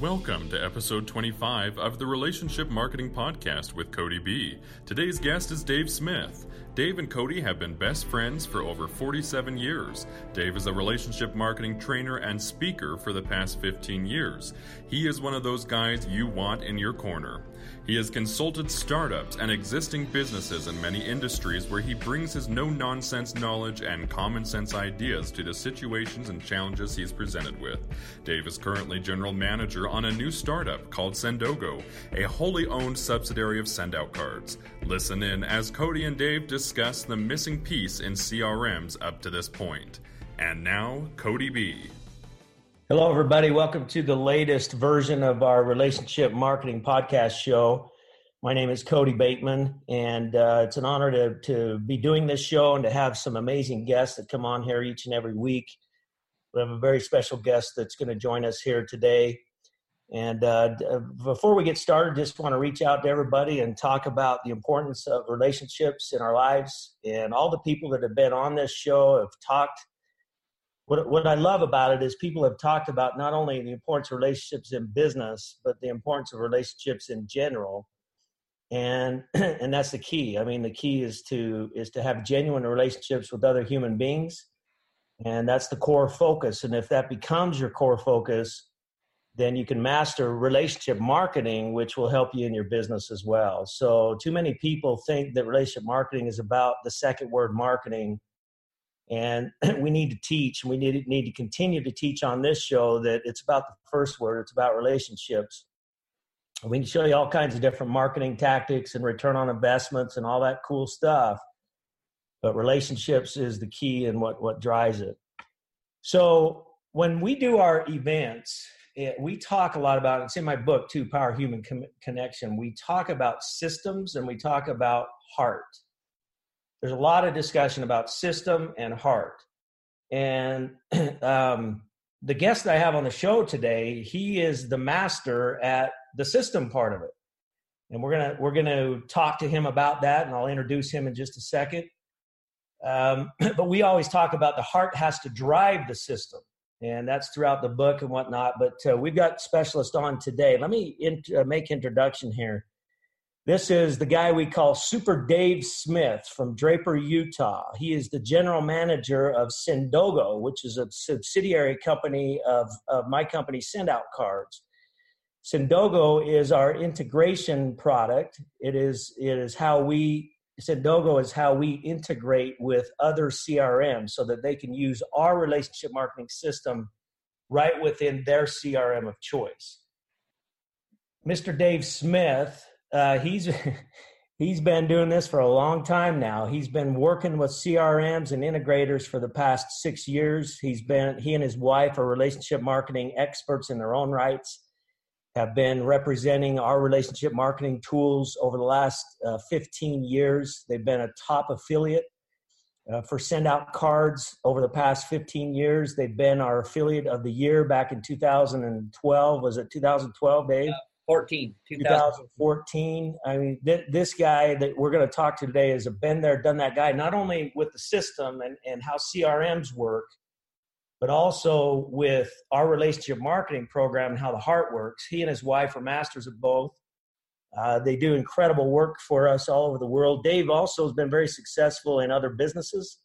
Welcome to episode 25 of the Relationship Marketing Podcast with Cody B. Today's guest is Dave Smith. Dave and Cody have been best friends for over 47 years. Dave is a relationship marketing trainer and speaker for the past 15 years. He is one of those guys you want in your corner. He has consulted startups and existing businesses in many industries where he brings his no nonsense knowledge and common sense ideas to the situations and challenges he's presented with. Dave is currently general manager on a new startup called Sendogo, a wholly owned subsidiary of Sendout Cards. Listen in as Cody and Dave discuss the missing piece in CRMs up to this point. And now, Cody B. Hello, everybody. Welcome to the latest version of our relationship marketing podcast show. My name is Cody Bateman, and uh, it's an honor to, to be doing this show and to have some amazing guests that come on here each and every week. We have a very special guest that's going to join us here today. And uh, uh, before we get started, just want to reach out to everybody and talk about the importance of relationships in our lives. And all the people that have been on this show have talked what, what I love about it is people have talked about not only the importance of relationships in business, but the importance of relationships in general. And and that's the key. I mean, the key is to is to have genuine relationships with other human beings. And that's the core focus. And if that becomes your core focus, then you can master relationship marketing, which will help you in your business as well. So, too many people think that relationship marketing is about the second word marketing and we need to teach, and we need, need to continue to teach on this show that it's about the first word, it's about relationships. We can show you all kinds of different marketing tactics and return on investments and all that cool stuff. But relationships is the key and what, what drives it. So when we do our events, it, we talk a lot about it's in my book too power human Com- connection we talk about systems and we talk about heart there's a lot of discussion about system and heart. And um, the guest I have on the show today, he is the master at the system part of it. And we're gonna we're gonna talk to him about that, and I'll introduce him in just a second. Um, but we always talk about the heart has to drive the system, and that's throughout the book and whatnot. But uh, we've got specialists on today. Let me int- uh, make introduction here. This is the guy we call Super Dave Smith from Draper, Utah. He is the general manager of Sendogo, which is a subsidiary company of, of my company, Sendout Cards. Sendogo is our integration product. It is, it is how we, Sendogo is how we integrate with other CRMs so that they can use our relationship marketing system right within their CRM of choice. Mr. Dave Smith uh, he's he's been doing this for a long time now. He's been working with CRMs and integrators for the past six years. He's been he and his wife are relationship marketing experts in their own rights. Have been representing our relationship marketing tools over the last uh, 15 years. They've been a top affiliate uh, for send out cards over the past 15 years. They've been our affiliate of the year back in 2012. Was it 2012, Dave? 14, 2014. I mean, th- this guy that we're going to talk to today is a been there, done that guy, not only with the system and, and how CRMs work, but also with our relationship marketing program and how the heart works. He and his wife are masters of both. Uh, they do incredible work for us all over the world. Dave also has been very successful in other businesses.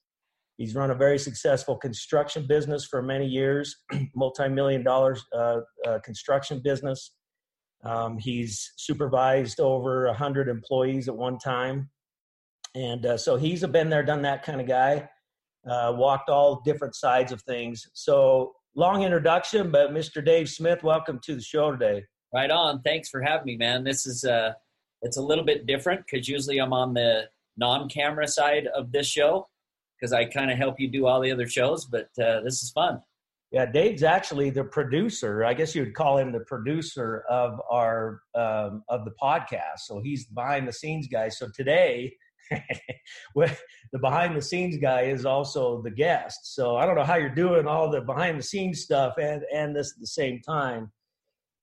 He's run a very successful construction business for many years, multi-million dollars uh, uh, construction business. Um, he's supervised over 100 employees at one time. And uh, so he's a been there, done that kind of guy, uh, walked all different sides of things. So long introduction, but Mr. Dave Smith, welcome to the show today. Right on. Thanks for having me, man. This is uh, it's a little bit different because usually I'm on the non-camera side of this show because I kind of help you do all the other shows, but uh, this is fun. Yeah, Dave's actually the producer. I guess you would call him the producer of our um, of the podcast. So he's behind the scenes guy. So today, the behind the scenes guy is also the guest. So I don't know how you're doing all the behind the scenes stuff and and this at the same time,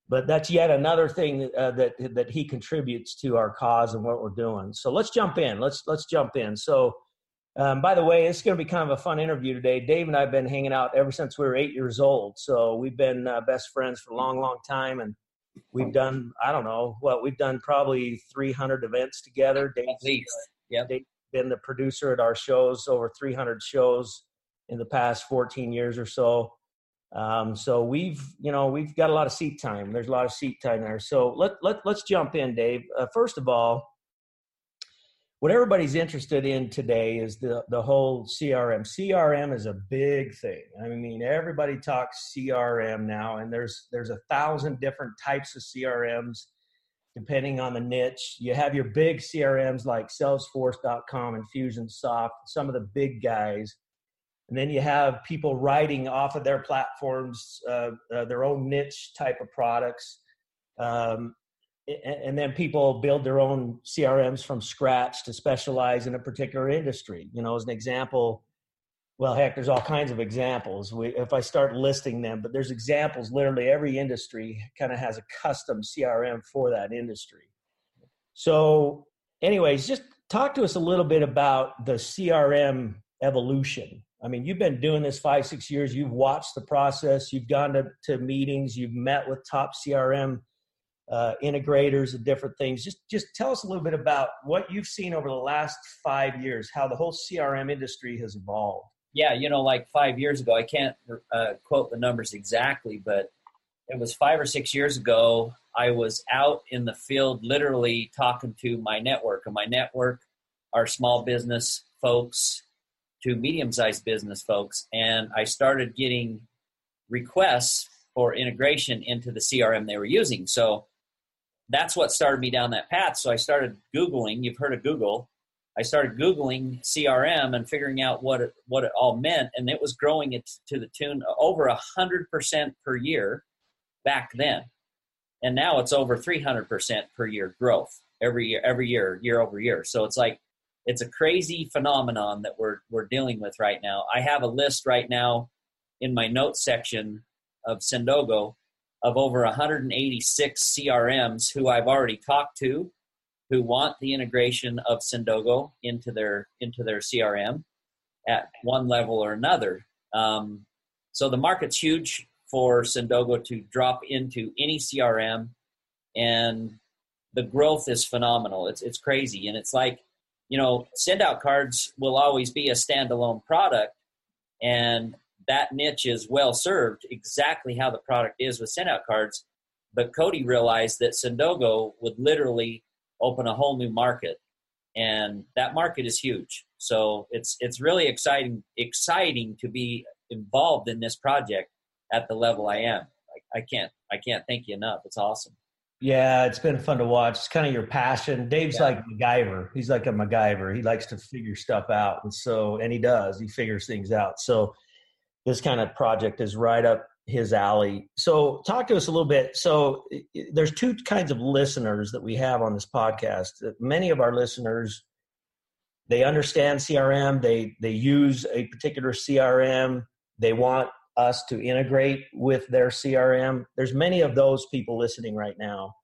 but that's yet another thing uh, that that he contributes to our cause and what we're doing. So let's jump in. Let's let's jump in. So Um, by the way, it's going to be kind of a fun interview today. Dave and I have been hanging out ever since we were eight years old. So we've been uh, best friends for a long, long time. And we've done, I don't know, what we've done probably 300 events together. Dave's, At least. Yeah. Dave's been the producer at our shows, over 300 shows in the past 14 years or so. Um, so we've, you know, we've got a lot of seat time. There's a lot of seat time there. So let, let, let's jump in, Dave. Uh, first of all, what everybody's interested in today is the the whole CRM. CRM is a big thing. I mean, everybody talks CRM now, and there's there's a thousand different types of CRMs depending on the niche. You have your big CRMs like Salesforce.com and Infusionsoft, some of the big guys, and then you have people writing off of their platforms uh, uh, their own niche type of products. Um, and then people build their own CRMs from scratch to specialize in a particular industry. You know, as an example, well, heck, there's all kinds of examples. We, if I start listing them, but there's examples. Literally, every industry kind of has a custom CRM for that industry. So, anyways, just talk to us a little bit about the CRM evolution. I mean, you've been doing this five, six years. You've watched the process. You've gone to, to meetings. You've met with top CRM uh, integrators and different things. Just just tell us a little bit about what you've seen over the last five years, how the whole CRM industry has evolved. Yeah, you know, like five years ago, I can't uh, quote the numbers exactly, but it was five or six years ago. I was out in the field, literally talking to my network, and my network are small business folks to medium-sized business folks, and I started getting requests for integration into the CRM they were using. So that's what started me down that path. So I started Googling. You've heard of Google. I started Googling CRM and figuring out what it, what it all meant, and it was growing it to the tune over a hundred percent per year back then, and now it's over three hundred percent per year growth every year, every year, year over year. So it's like it's a crazy phenomenon that we're we're dealing with right now. I have a list right now in my notes section of Sendogo of over 186 CRMs who I've already talked to who want the integration of Sendogo into their into their CRM at one level or another. Um, so the market's huge for Sendogo to drop into any CRM, and the growth is phenomenal. It's it's crazy, and it's like you know, send out cards will always be a standalone product, and that niche is well served exactly how the product is with send out cards. But Cody realized that Sendogo would literally open a whole new market, and that market is huge. So it's it's really exciting exciting to be involved in this project at the level I am. I, I can't I can't thank you enough. It's awesome. Yeah, it's been fun to watch. It's kind of your passion. Dave's yeah. like MacGyver. He's like a MacGyver. He likes to figure stuff out, and so and he does. He figures things out. So this kind of project is right up his alley. So, talk to us a little bit. So, there's two kinds of listeners that we have on this podcast. Many of our listeners they understand CRM, they they use a particular CRM, they want us to integrate with their CRM. There's many of those people listening right now.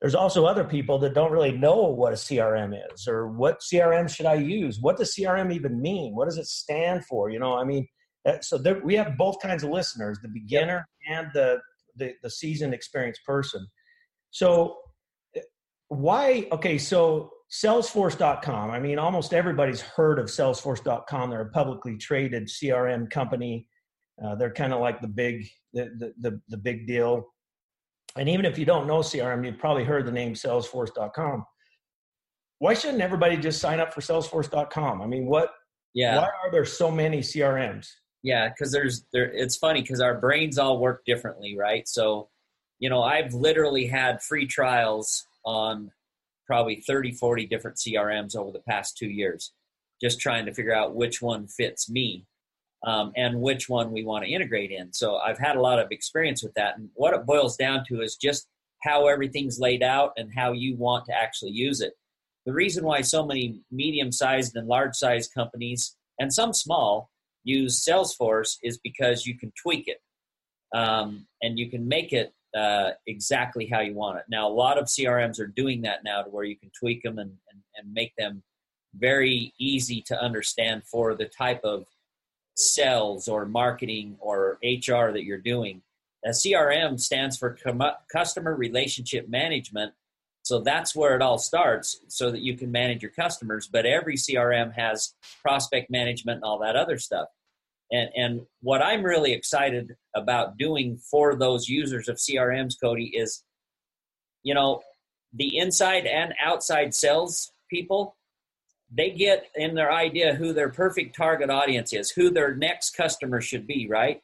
There's also other people that don't really know what a CRM is or what CRM should I use? What does CRM even mean? What does it stand for? You know, I mean, uh, so there, we have both kinds of listeners the beginner and the, the, the seasoned experienced person. So uh, why okay so salesforce.com i mean almost everybody's heard of salesforce.com they're a publicly traded crm company. Uh, they're kind of like the big the, the, the, the big deal. And even if you don't know crm you've probably heard the name salesforce.com why shouldn't everybody just sign up for salesforce.com i mean what yeah. why are there so many crms yeah, because there's there. It's funny because our brains all work differently, right? So, you know, I've literally had free trials on probably 30, 40 different CRMs over the past two years, just trying to figure out which one fits me um, and which one we want to integrate in. So I've had a lot of experience with that. And what it boils down to is just how everything's laid out and how you want to actually use it. The reason why so many medium sized and large sized companies, and some small, use Salesforce is because you can tweak it um, and you can make it uh, exactly how you want it. Now, a lot of CRMs are doing that now to where you can tweak them and, and, and make them very easy to understand for the type of sales or marketing or HR that you're doing. A CRM stands for customer relationship management. So that's where it all starts so that you can manage your customers. But every CRM has prospect management and all that other stuff. And, and what I'm really excited about doing for those users of CRMs, Cody, is, you know, the inside and outside sales people they get in their idea who their perfect target audience is, who their next customer should be, right?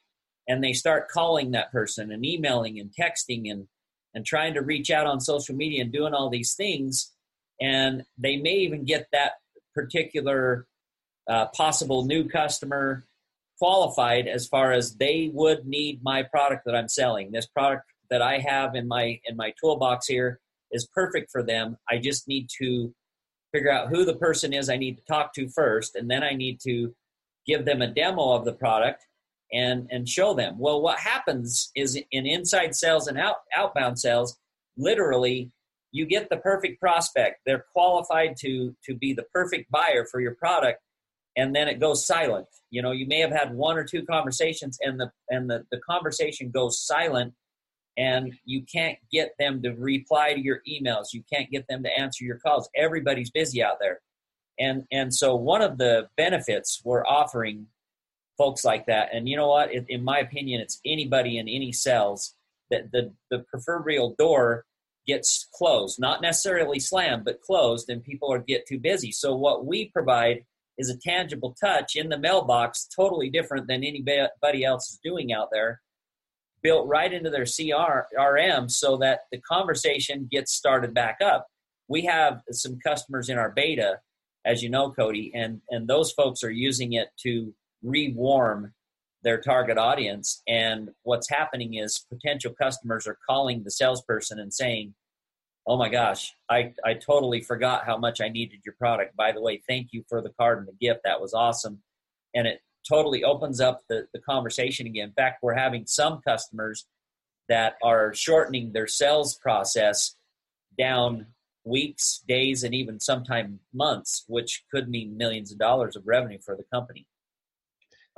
And they start calling that person and emailing and texting and and trying to reach out on social media and doing all these things. And they may even get that particular uh, possible new customer qualified as far as they would need my product that I'm selling. This product that I have in my in my toolbox here is perfect for them. I just need to figure out who the person is I need to talk to first, and then I need to give them a demo of the product and and show them. Well, what happens is in inside sales and out, outbound sales, literally you get the perfect prospect. They're qualified to to be the perfect buyer for your product, and then it goes silent. You know, you may have had one or two conversations, and the and the, the conversation goes silent and you can't get them to reply to your emails you can't get them to answer your calls everybody's busy out there and and so one of the benefits we're offering folks like that. And you know what? In, my opinion it's anybody in any cells that the the proverbial door gets closed. Not necessarily slammed but closed and people are get too busy. So what we provide is a tangible touch in the mailbox totally different than anybody else is doing out there built right into their CRM so that the conversation gets started back up. We have some customers in our beta, as you know, Cody, and, and those folks are using it to rewarm their target audience. And what's happening is potential customers are calling the salesperson and saying, Oh my gosh, I, I totally forgot how much I needed your product. By the way, thank you for the card and the gift. That was awesome. And it totally opens up the, the conversation again. In fact, we're having some customers that are shortening their sales process down weeks, days, and even sometimes months, which could mean millions of dollars of revenue for the company.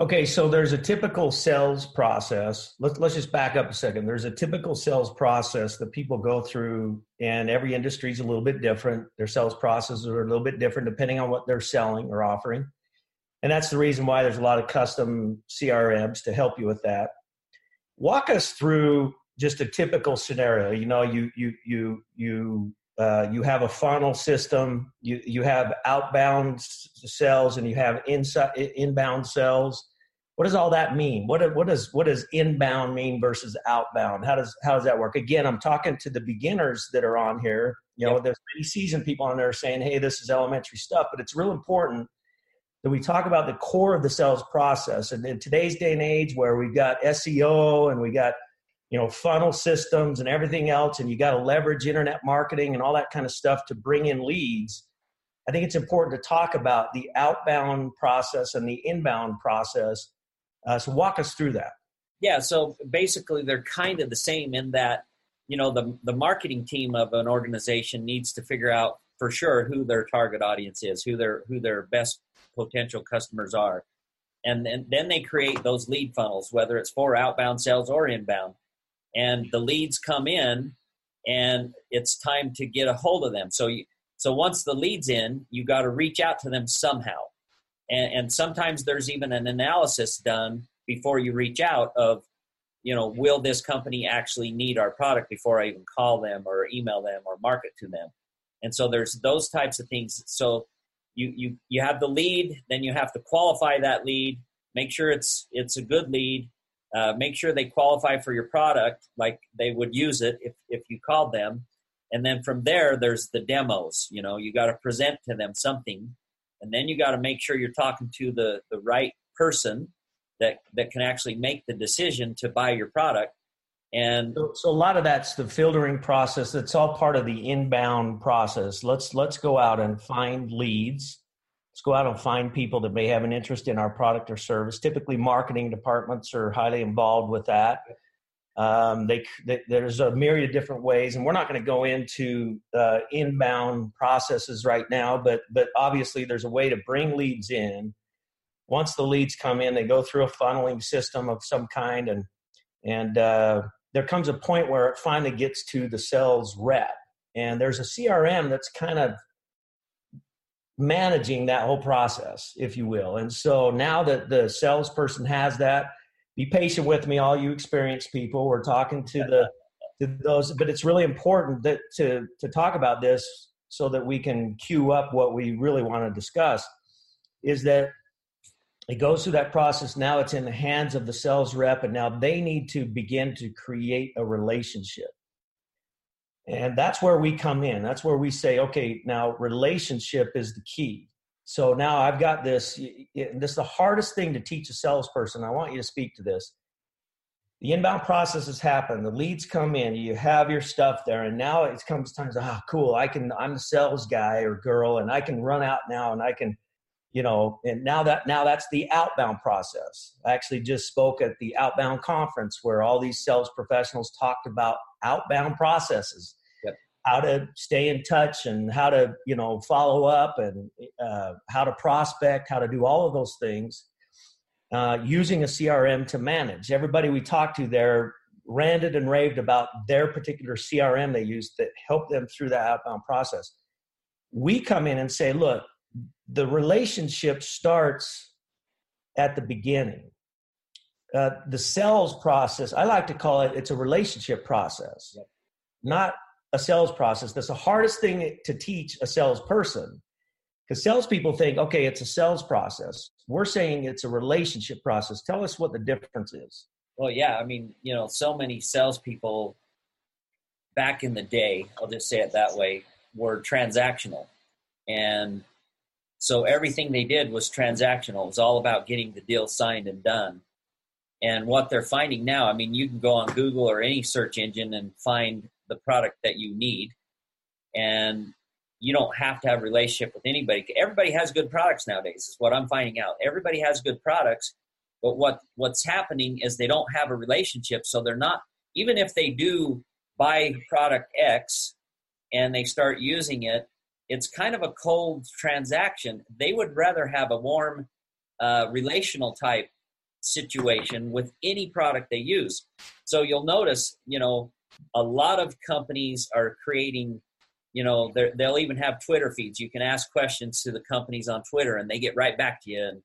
Okay, so there's a typical sales process. Let's let's just back up a second. There's a typical sales process that people go through, and every industry is a little bit different. Their sales processes are a little bit different depending on what they're selling or offering and that's the reason why there's a lot of custom crms to help you with that walk us through just a typical scenario you know you you you you uh, you have a funnel system. You you have outbound sales and you have inside inbound sales what does all that mean? What what does what does inbound mean versus outbound? How does how does that work? Again i'm talking to the beginners that are on here. You know yep. there's many seasoned people on there saying hey this is elementary stuff but it's real important that we talk about the core of the sales process. And in today's day and age where we've got SEO and we got you know funnel systems and everything else and you got to leverage internet marketing and all that kind of stuff to bring in leads i think it's important to talk about the outbound process and the inbound process uh, so walk us through that yeah so basically they're kind of the same in that you know the, the marketing team of an organization needs to figure out for sure who their target audience is who their who their best potential customers are. And then, then they create those lead funnels, whether it's for outbound sales or inbound. And the leads come in, and it's time to get a hold of them. So, you, so once the lead's in, you got to reach out to them somehow. And, and sometimes there's even an analysis done before you reach out of, you know, will this company actually need our product before I even call them or email them or market to them? And so there's those types of things. So you you you have the lead, then you have to qualify that lead, make sure it's it's a good lead, uh, make sure they qualify for your product like they would use it if if you called them, and then from there there's the demos. You know, you got to present to them something, and then you got to make sure you're talking to the the right person that that can actually make the decision to buy your product. And so, so, a lot of that's the filtering process. That's all part of the inbound process. Let's let's go out and find leads let's go out and find people that may have an interest in our product or service typically marketing departments are highly involved with that Um, they, they, there's a myriad of different ways, and we're not going to go into uh, inbound processes right now. But but obviously, there's a way to bring leads in. Once the leads come in, they go through a funneling system of some kind, and and uh, there comes a point where it finally gets to the sales rep, and there's a CRM that's kind of managing that whole process, if you will. And so now that the salesperson has that, be patient with me, all you experienced people. We're talking to the to those, but it's really important that to to talk about this so that we can queue up what we really want to discuss. Is that it goes through that process. Now it's in the hands of the sales rep, and now they need to begin to create a relationship. And that's where we come in. That's where we say, okay, now relationship is the key. So now I've got this. This is the hardest thing to teach a salesperson. I want you to speak to this. The inbound process has happened. The leads come in. You have your stuff there, and now it comes time to ah, cool. I can. I'm the sales guy or girl, and I can run out now, and I can you know and now that now that's the outbound process. I actually just spoke at the outbound conference where all these sales professionals talked about outbound processes. Yep. how to stay in touch and how to you know follow up and uh, how to prospect how to do all of those things uh, using a crm to manage. Everybody we talked to there ranted and raved about their particular crm they used that helped them through that outbound process. We come in and say look the relationship starts at the beginning. Uh, the sales process, I like to call it, it's a relationship process, yep. not a sales process. That's the hardest thing to teach a salesperson because salespeople think, okay, it's a sales process. We're saying it's a relationship process. Tell us what the difference is. Well, yeah, I mean, you know, so many salespeople back in the day, I'll just say it that way, were transactional. And so everything they did was transactional. It was all about getting the deal signed and done. And what they're finding now, I mean, you can go on Google or any search engine and find the product that you need. And you don't have to have a relationship with anybody. Everybody has good products nowadays, is what I'm finding out. Everybody has good products, but what, what's happening is they don't have a relationship. So they're not, even if they do buy product X and they start using it, it's kind of a cold transaction. They would rather have a warm uh, relational type situation with any product they use. So you'll notice, you know, a lot of companies are creating, you know, they'll even have Twitter feeds. You can ask questions to the companies on Twitter and they get right back to you and,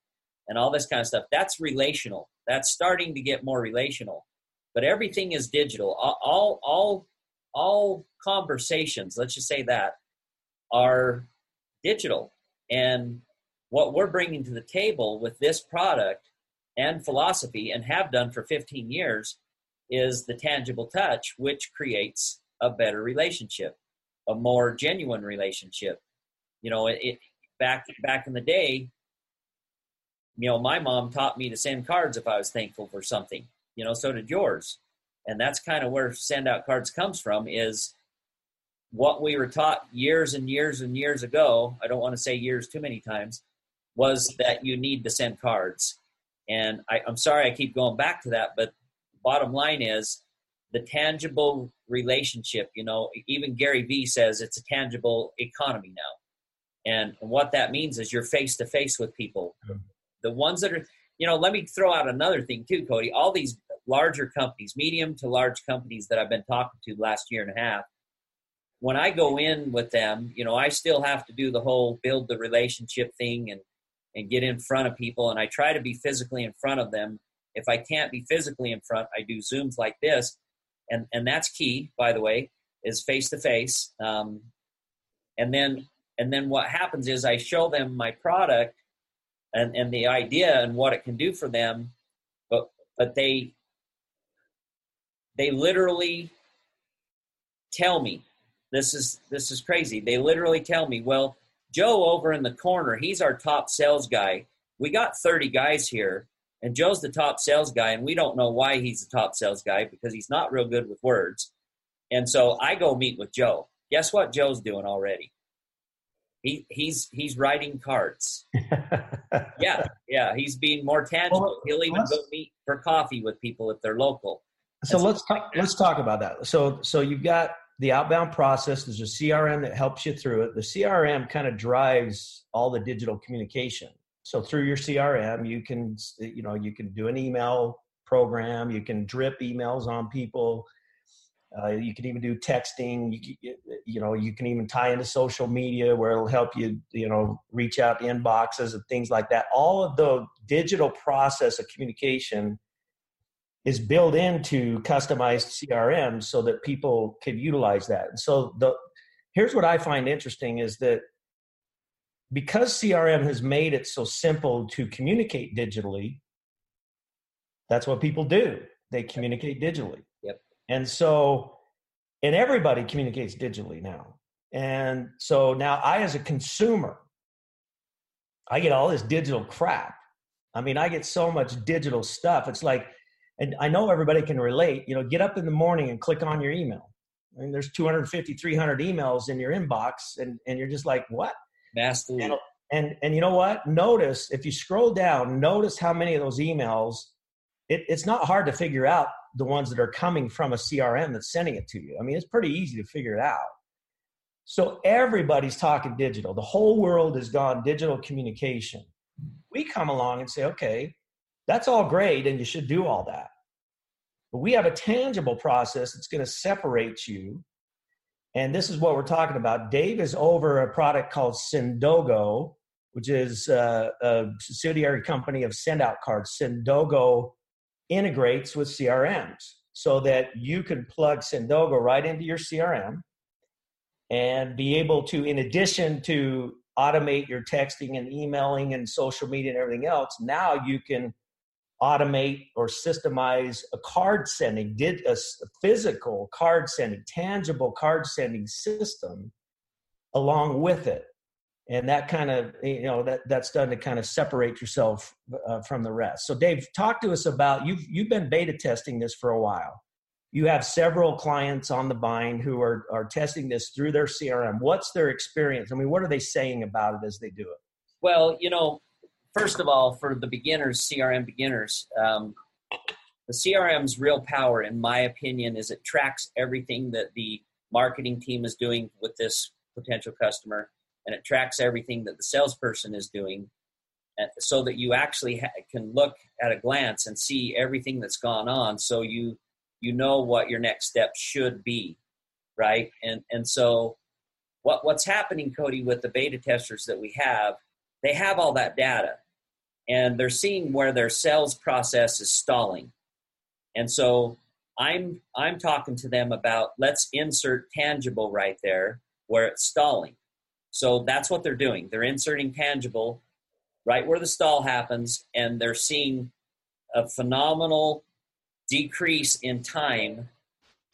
and all this kind of stuff. That's relational. That's starting to get more relational. But everything is digital. All, all, all, all conversations, let's just say that, are digital. And what we're bringing to the table with this product and philosophy, and have done for 15 years, is the tangible touch, which creates a better relationship, a more genuine relationship. You know, it, it back back in the day, you know, my mom taught me to send cards if I was thankful for something. You know, so did yours. And that's kind of where send out cards comes from is what we were taught years and years and years ago, I don't want to say years too many times, was that you need to send cards. And I, I'm sorry I keep going back to that, but bottom line is the tangible relationship. You know, even Gary Vee says it's a tangible economy now. And, and what that means is you're face to face with people. The ones that are, you know, let me throw out another thing too, Cody. All these larger companies, medium to large companies that I've been talking to last year and a half, when I go in with them, you know, I still have to do the whole build the relationship thing and and get in front of people and I try to be physically in front of them. If I can't be physically in front, I do zooms like this. And and that's key, by the way, is face to face. And then and then what happens is I show them my product and, and the idea and what it can do for them, but but they they literally tell me this is this is crazy. They literally tell me, "Well, Joe over in the corner, he's our top sales guy. We got 30 guys here, and Joe's the top sales guy, and we don't know why he's the top sales guy because he's not real good with words." And so I go meet with Joe. Guess what Joe's doing already? He he's he's writing cards. yeah, yeah, he's being more tangible. Well, He'll even go meet for coffee with people if they're local. so let's talk, let's talk about that. So so you've got the outbound process. There's a CRM that helps you through it. The CRM kind of drives all the digital communication. So through your CRM, you can you know you can do an email program. You can drip emails on people. Uh, you can even do texting. You, can, you know, you can even tie into social media where it'll help you, you know, reach out inboxes and things like that. All of the digital process of communication is built into customized CRM so that people can utilize that. And so the here's what I find interesting is that because CRM has made it so simple to communicate digitally, that's what people do. They communicate digitally. Yep. And so, and everybody communicates digitally now. And so now I, as a consumer, I get all this digital crap. I mean, I get so much digital stuff. It's like, and I know everybody can relate, you know, get up in the morning and click on your email. I mean, there's 250, 300 emails in your inbox, and, and you're just like, what? Vastly. And, and, and you know what? Notice, if you scroll down, notice how many of those emails it, it's not hard to figure out the ones that are coming from a CRM that's sending it to you. I mean, it's pretty easy to figure it out. So everybody's talking digital. The whole world has gone digital communication. We come along and say, okay, that's all great, and you should do all that. But we have a tangible process that's going to separate you. And this is what we're talking about. Dave is over a product called Sendogo, which is uh, a subsidiary company of Sendout Cards. Sendogo integrates with CRMs so that you can plug Sendogo right into your CRM and be able to, in addition to automate your texting and emailing and social media and everything else, now you can automate or systemize a card sending, did a physical card sending, tangible card sending system along with it. And that kind of you know that that's done to kind of separate yourself uh, from the rest. So dave talk to us about you've you've been beta testing this for a while. You have several clients on the bind who are are testing this through their crm what's their experience? I mean what are they saying about it as they do it? Well you know first of all for the beginners crm beginners um, the crm's real power in my opinion is it tracks everything that the marketing team is doing with this potential customer and it tracks everything that the salesperson is doing uh, so that you actually ha- can look at a glance and see everything that's gone on so you you know what your next step should be right? And and so what what's happening cody with the beta testers that we have they have all that data and they're seeing where their sales process is stalling and so i'm i'm talking to them about let's insert tangible right there where it's stalling so that's what they're doing. They're inserting tangible right where the stall happens, and they're seeing a phenomenal decrease in time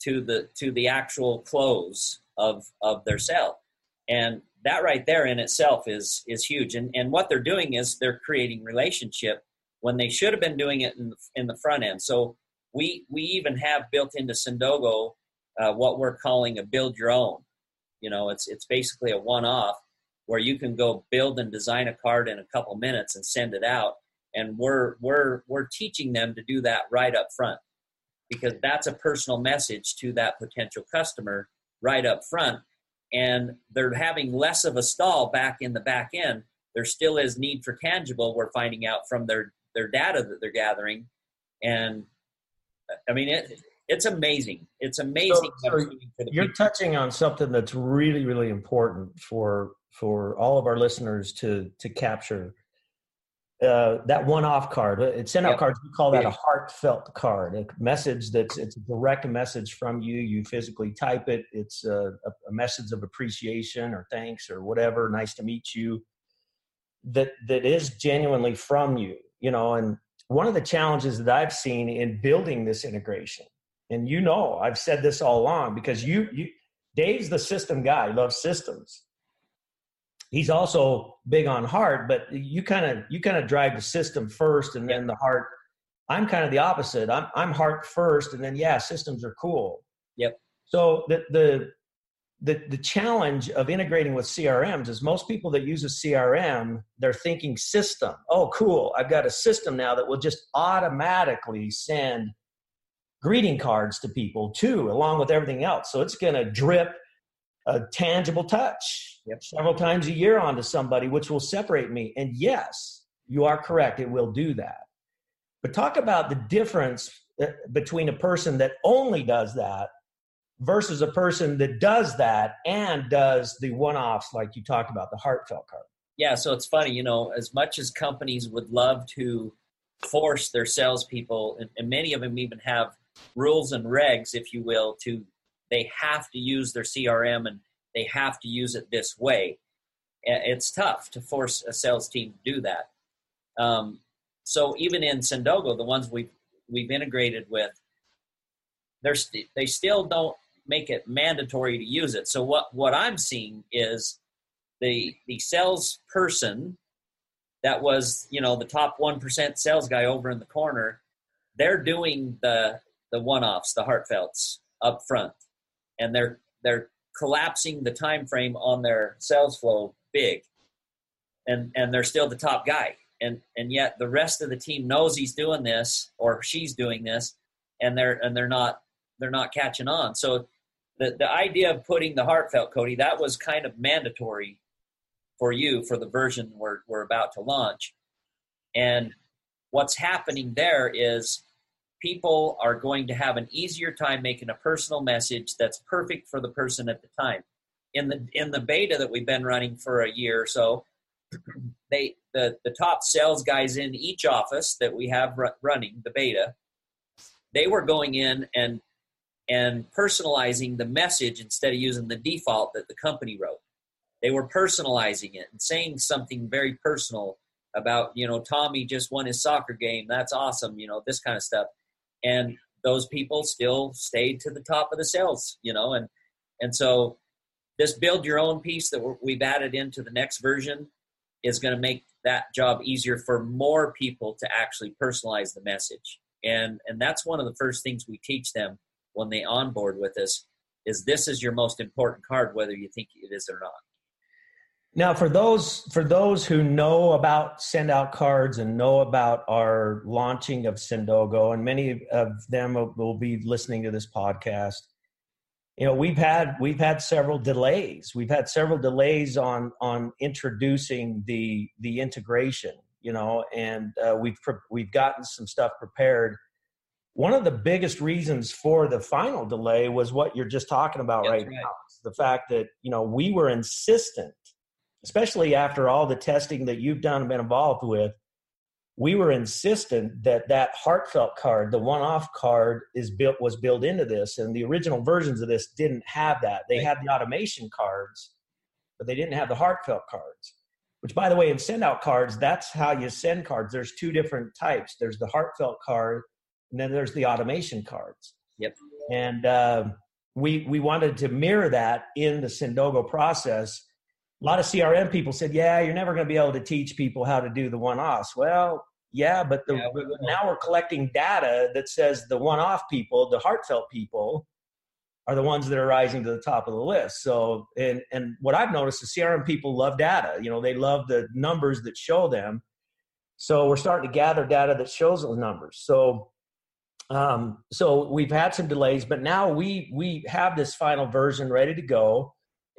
to the to the actual close of of their sale. And that right there in itself is is huge. And and what they're doing is they're creating relationship when they should have been doing it in the, in the front end. So we we even have built into Sendogo uh, what we're calling a build your own. You know, it's it's basically a one-off where you can go build and design a card in a couple minutes and send it out. And we're we're we're teaching them to do that right up front because that's a personal message to that potential customer right up front. And they're having less of a stall back in the back end. There still is need for tangible. We're finding out from their their data that they're gathering, and I mean it it's amazing. It's amazing. So, so you're people. touching on something that's really, really important for for all of our listeners to to capture. Uh, that one-off card. Uh, it's send out yep. cards. We call that a heartfelt card. A message that's it's a direct message from you. You physically type it. It's a, a message of appreciation or thanks or whatever. Nice to meet you. That that is genuinely from you. You know, and one of the challenges that I've seen in building this integration and you know I've said this all along because you you Dave's the system guy, he loves systems. He's also big on heart, but you kind of you kind of drive the system first and then the heart. I'm kind of the opposite. I'm I'm heart first and then yeah, systems are cool. Yep. So the the the the challenge of integrating with CRMs is most people that use a CRM, they're thinking system. Oh, cool. I've got a system now that will just automatically send greeting cards to people too, along with everything else. So it's going to drip a tangible touch yep. several times a year onto somebody, which will separate me. And yes, you are correct. It will do that. But talk about the difference uh, between a person that only does that versus a person that does that and does the one offs like you talked about, the heartfelt card. Yeah, so it's funny, you know, as much as companies would love to force their salespeople, and, and many of them even have rules and regs, if you will, to they have to use their CRM and they have to use it this way. It's tough to force a sales team to do that. Um, so even in Sendogo, the ones we've we've integrated with, they're st- they still don't make it mandatory to use it. So what what I'm seeing is the the salesperson that was you know the top one percent sales guy over in the corner, they're doing the the one offs, the heartfelts up front, and they're they're collapsing the time frame on their sales flow big, and and they're still the top guy. And and yet the rest of the team knows he's doing this or she's doing this and they're and they're not they're not catching on. So the the idea of putting the heartfelt cody that was kind of mandatory for you for the version we're, we're about to launch. And what's happening there is people are going to have an easier time making a personal message that's perfect for the person at the time. In the in the beta that we've been running for a year or so they the the top sales guys in each office that we have running the beta they were going in and and personalizing the message instead of using the default that the company wrote. They were personalizing it and saying something very personal about you know tommy just won his soccer game. That's awesome you know this kind of stuff and those people still stayed to the top of the sales you know and and so this build your own piece that we've added into the next version is going to make that job easier for more people to actually personalize the message. And and that's one of the first things we teach them when they onboard with us is this is your most important card whether you think it is or not. Now for those for those who know about send out cards and know about our launching of Sendogo and many of them will be listening to this podcast you know we've had we've had several delays. We've had several delays on on introducing the the integration you know and uh, we've we've gotten some stuff prepared. One of the biggest reasons for the final delay was what you're just talking about right, right, now. The fact that you know we were insistent especially after all the testing that you've done and been involved with we were insistent that that heartfelt card, the one-off card, is built was built into this, and the original versions of this didn't have that. They had the automation cards, but they didn't have the heartfelt cards. Which, by the way, in send out cards, that's how you send cards. There's two different types. There's the heartfelt card, and then there's the automation cards. Yep. And uh, we we wanted to mirror that in the Sendogo process a lot of CRM people said, "Yeah, you're never going to be able to teach people how to do the one-offs." Well, yeah, but the, yeah, we now we're collecting data that says the one-off people, the heartfelt people, are the ones that are rising to the top of the list. So, and and what I've noticed is CRM people love data. You know, they love the numbers that show them. So we're starting to gather data that shows those numbers. So, um, so we've had some delays, but now we we have this final version ready to go.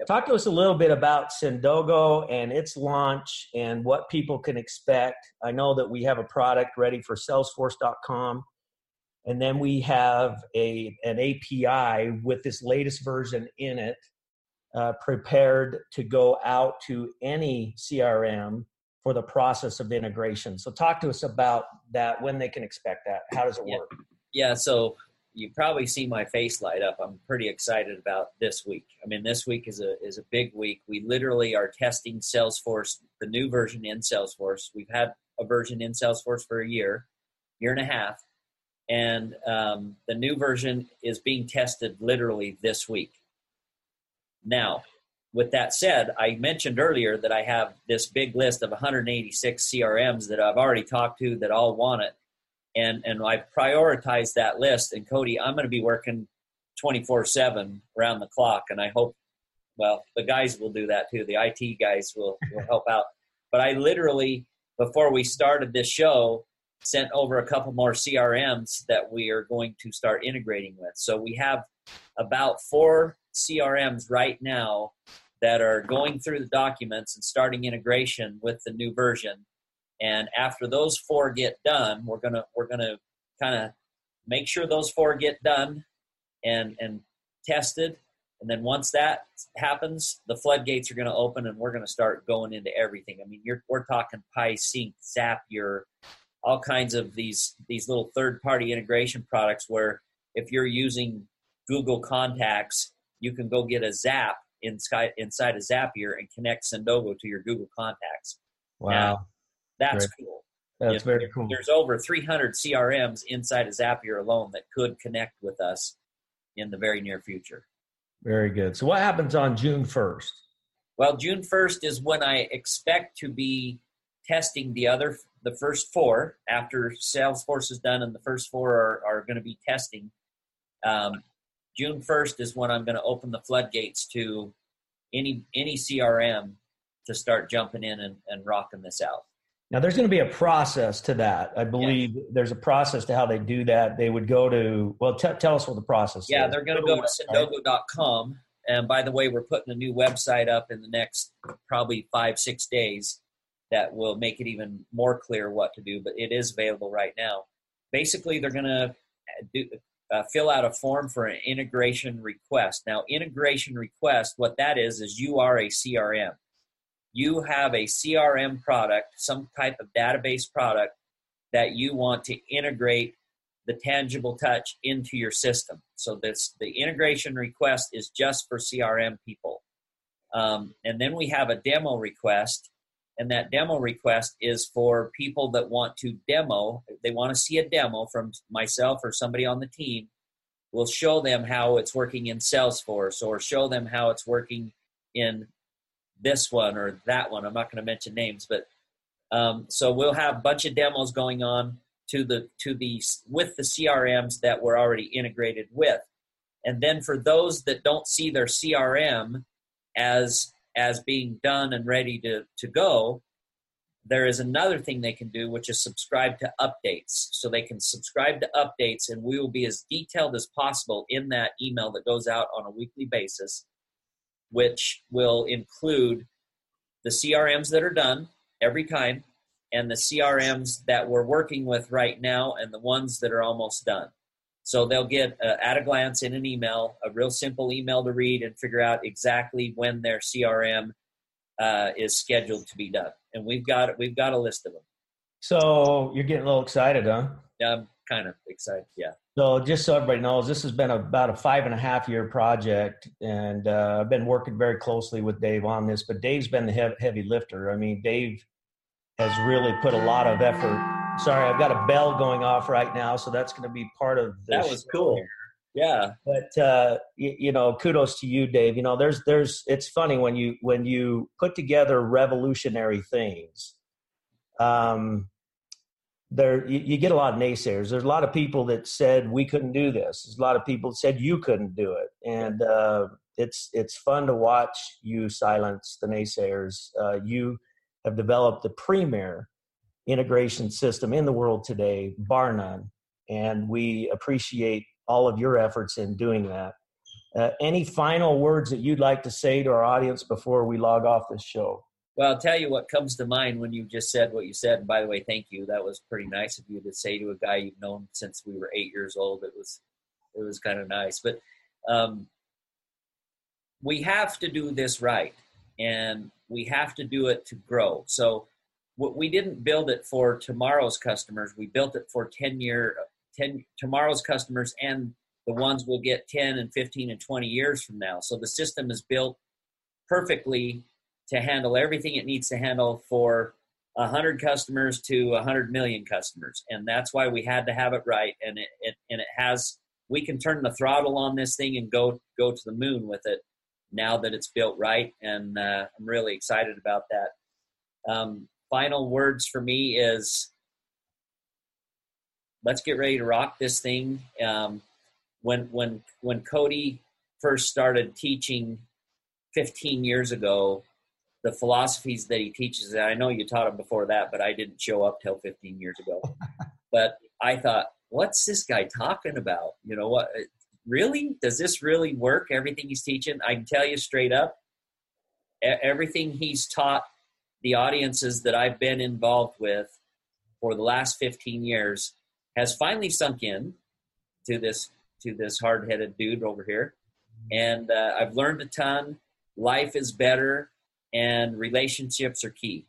Talk to us a little bit about Sendogo and its launch and what people can expect. I know that we have a product ready for Salesforce.com, and then we have a an API with this latest version in it, uh, prepared to go out to any CRM for the process of integration. So, talk to us about that. When they can expect that? How does it yeah. work? Yeah. So you probably see my face light up. I'm pretty excited about this week. I mean, this week is a is a big week. We literally are testing Salesforce, the new version in Salesforce. We've had a version in Salesforce for a year, year and a half, and um, the new version is being tested literally this week. Now, with that said, I mentioned earlier that I have this big list of 186 CRMs that I've already talked to that all want it and and I prioritize that list. And Cody, I'm going to be working 24 seven around the clock, and I hope, well, the guys will do that too. The IT guys will will help out. But I literally, before we started this show, sent over a couple more CRMs that we are going to start integrating with. So we have about four CRMs right now that are going through the documents and starting integration with the new version. And after those four get done, we're gonna we're gonna kind of make sure those four get done and and tested. And then once that happens, the floodgates are going to open, and we're going to start going into everything. I mean, we're talking PieSync, Zapier, all kinds of these these little third party integration products. Where if you're using Google Contacts, you can go get a Zap inside inside a Zapier and connect Sendogo to your Google Contacts. Wow, now, that's Great. cool. That's you know, very cool. There's over 300 CRMs inside of Zapier alone that could connect with us in the very near future. Very good. So, what happens on June 1st? Well, June 1st is when I expect to be testing the other, the first four after Salesforce is done, and the first four are, are going to be testing. Um, June 1st is when I'm going to open the floodgates to any any CRM to start jumping in and, and rocking this out. Now, there's going to be a process to that. I believe yes. there's a process to how they do that. They would go to, well, t- tell us what the process is. yeah, is. they're going to go to sendogo.com. And by the way, we're putting a new website up in the next probably five, six days that will make it even more clear what to do, but it is available right now. Basically, they're going to do, uh, fill out a form for an integration request. Now, integration request, what that is, is you are a CRM. You have a CRM product, some type of database product that you want to integrate the tangible touch into your system. So this the integration request is just for CRM people. Um, and then we have a demo request, and that demo request is for people that want to demo. They want to see a demo from myself or somebody on the team. We'll show them how it's working in Salesforce or show them how it's working in this one or that one. I'm not going to mention names, but um, so we'll have a bunch of demos going on to the to the with the CRMs that we're already integrated with, and then for those that don't see their CRM as as being done and ready to to go, there is another thing they can do, which is subscribe to updates. So they can subscribe to updates, and we will be as detailed as possible in that email that goes out on a weekly basis which will include the CRMs that are done every time and the CRMs that we're working with right now and the ones that are almost done. So they'll get uh, at a glance in an email, a real simple email to read and figure out exactly when their CRM uh, is scheduled to be done. And we've got we've got a list of them. So you're getting a little excited, huh? Yeah, I'm kind of excited. Yeah. So just so everybody knows, this has been about a five and a half year project, and uh, I've been working very closely with Dave on this. But Dave's been the heavy lifter. I mean, Dave has really put a lot of effort. Sorry, I've got a bell going off right now, so that's going to be part of this. That was cool. Here. Yeah, but uh, you, you, know, kudos to you, Dave. You know, there's there's it's funny when you when you put together revolutionary things. Um, there you, you, get a lot of naysayers. There's a lot of people that said we couldn't do this. There's a lot of people that said you couldn't do it, and uh, it's it's fun to watch you silence the naysayers. Uh, you have developed the premier integration system in the world today, bar none, and we appreciate all of your efforts in doing that. Uh, any final words that you'd like to say to our audience before we log off this show? Well, I'll tell you what comes to mind when you just said what you said. And by the way, thank you. That was pretty nice of you to say to a guy you've known since we were eight years old. It was, it was kind of nice. But um, we have to do this right, and we have to do it to grow. So, we didn't build it for tomorrow's customers. We built it for ten year, ten tomorrow's customers, and the ones we'll get ten and fifteen and twenty years from now. So the system is built perfectly to handle everything it needs to handle for 100 customers to 100 million customers. And that's why we had to have it right. And it, it, and it has we can turn the throttle on this thing and go go to the moon with it now that it's built right. And uh, i'm really excited about that. Um, final words for me is let's get ready to rock this thing. Um, when when when Kody first started teaching 15 years ago the philosophies that he teaches. And I know you taught him before that, but I didn't show up till 15 years ago. but I thought, what's this guy talking about? You know what? Really? Does this really work? Everything he's teaching? I can tell you straight up, everything he's taught the audiences that I've been involved with for the last 15 years has finally sunk in to this to this hard-headed dude over here and uh, i've learned a ton life is better and relationships are key.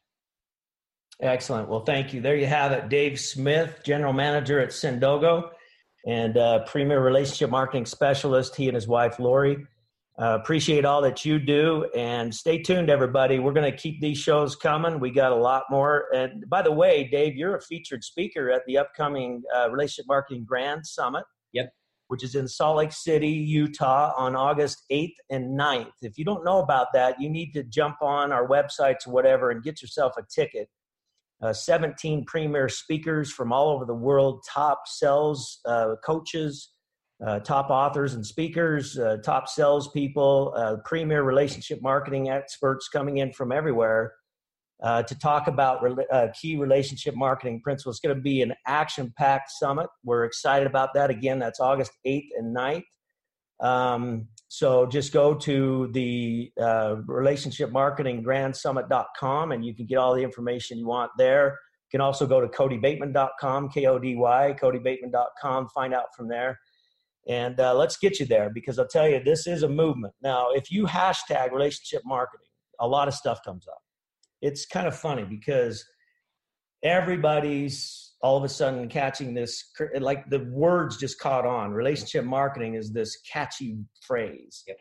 Excellent. Well thank you. There you have it. Dave smith general manager at sendogo and uh, premier relationship marketing specialist he and his wife lori. Uh, appreciate all that you do and stay tuned everybody. We're going to keep these shows coming. We got a lot more. And by the way dave you're a featured speaker at the upcoming uh, relationship marketing grand summit. Yep which is in salt lake city utah on august 8th and 9th if you don't know about that you need to jump on our websites or whatever and get yourself a ticket. Uh, 17 premier speakers from all over the world top sales uh, coaches uh, top authors and speakers, uh, top salespeople, uh, premier relationship marketing experts coming in from everywhere uh, to talk about re- uh, key relationship marketing principles. It's going to be an action packed summit. We're excited about that. Again, that's August 8th and 9th. Um, so just go to the uh, relationship marketing grand summit.com and you can get all the information you want there. You can also go to kodybateman.com, K O D Y, kodybateman.com, find out from there and uh, let's get you there because I'll tell you, this is a movement. Now, if you hashtag relationship marketing, a lot of stuff comes up. It's kind of funny because everybody's all of a sudden catching this, like the words just caught on. Relationship marketing is this catchy phrase. Yep.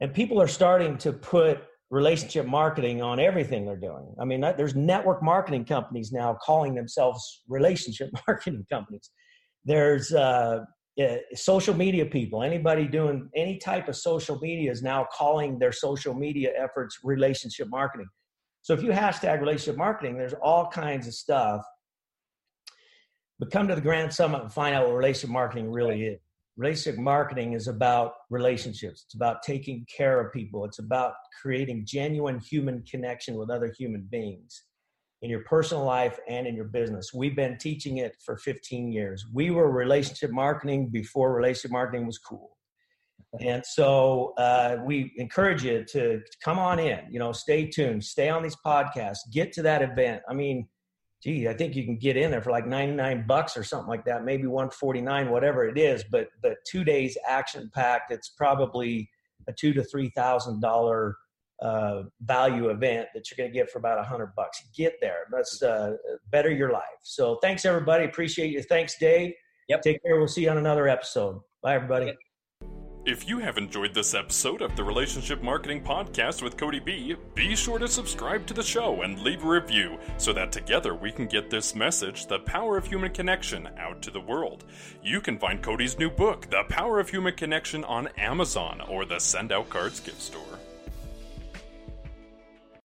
And people are starting to put relationship marketing on everything they're doing. I mean, there's network marketing companies now calling themselves relationship marketing companies. There's uh, uh, social media people, anybody doing any type of social media is now calling their social media efforts relationship marketing. So if you hashtag relationship marketing, there's all kinds of stuff. But come to the Grand Summit and find out what relationship marketing really is. Relationship marketing is about relationships. It's about taking care of people. It's about creating genuine human connection with other human beings in your personal life and in your business. We've been teaching it for 15 years. We were relationship marketing before relationship marketing was cool. And so uh, we encourage you to come on in, you know, stay tuned, stay on these podcasts, get to that event. I mean, gee, I think you can get in there for like 99 bucks or something like that, maybe 149, whatever it is. But but two days action packed, it's probably a two to three thousand dollar uh, value event that you're going to get for about a hundred bucks. Get there. Let's uh, better your life. So thanks everybody. Appreciate you. Thanks, Dave. Yep. Take care. We'll see you on another episode. Bye, everybody. If you have enjoyed this episode of the Relationship Marketing Podcast with Kody B, be sure to subscribe to the show and leave a review so that together we can get this message, The Power of Human Connection, out to the world. You can find Kody's new book, The Power of Human Connection, on Amazon or the Send Out Cards gift store.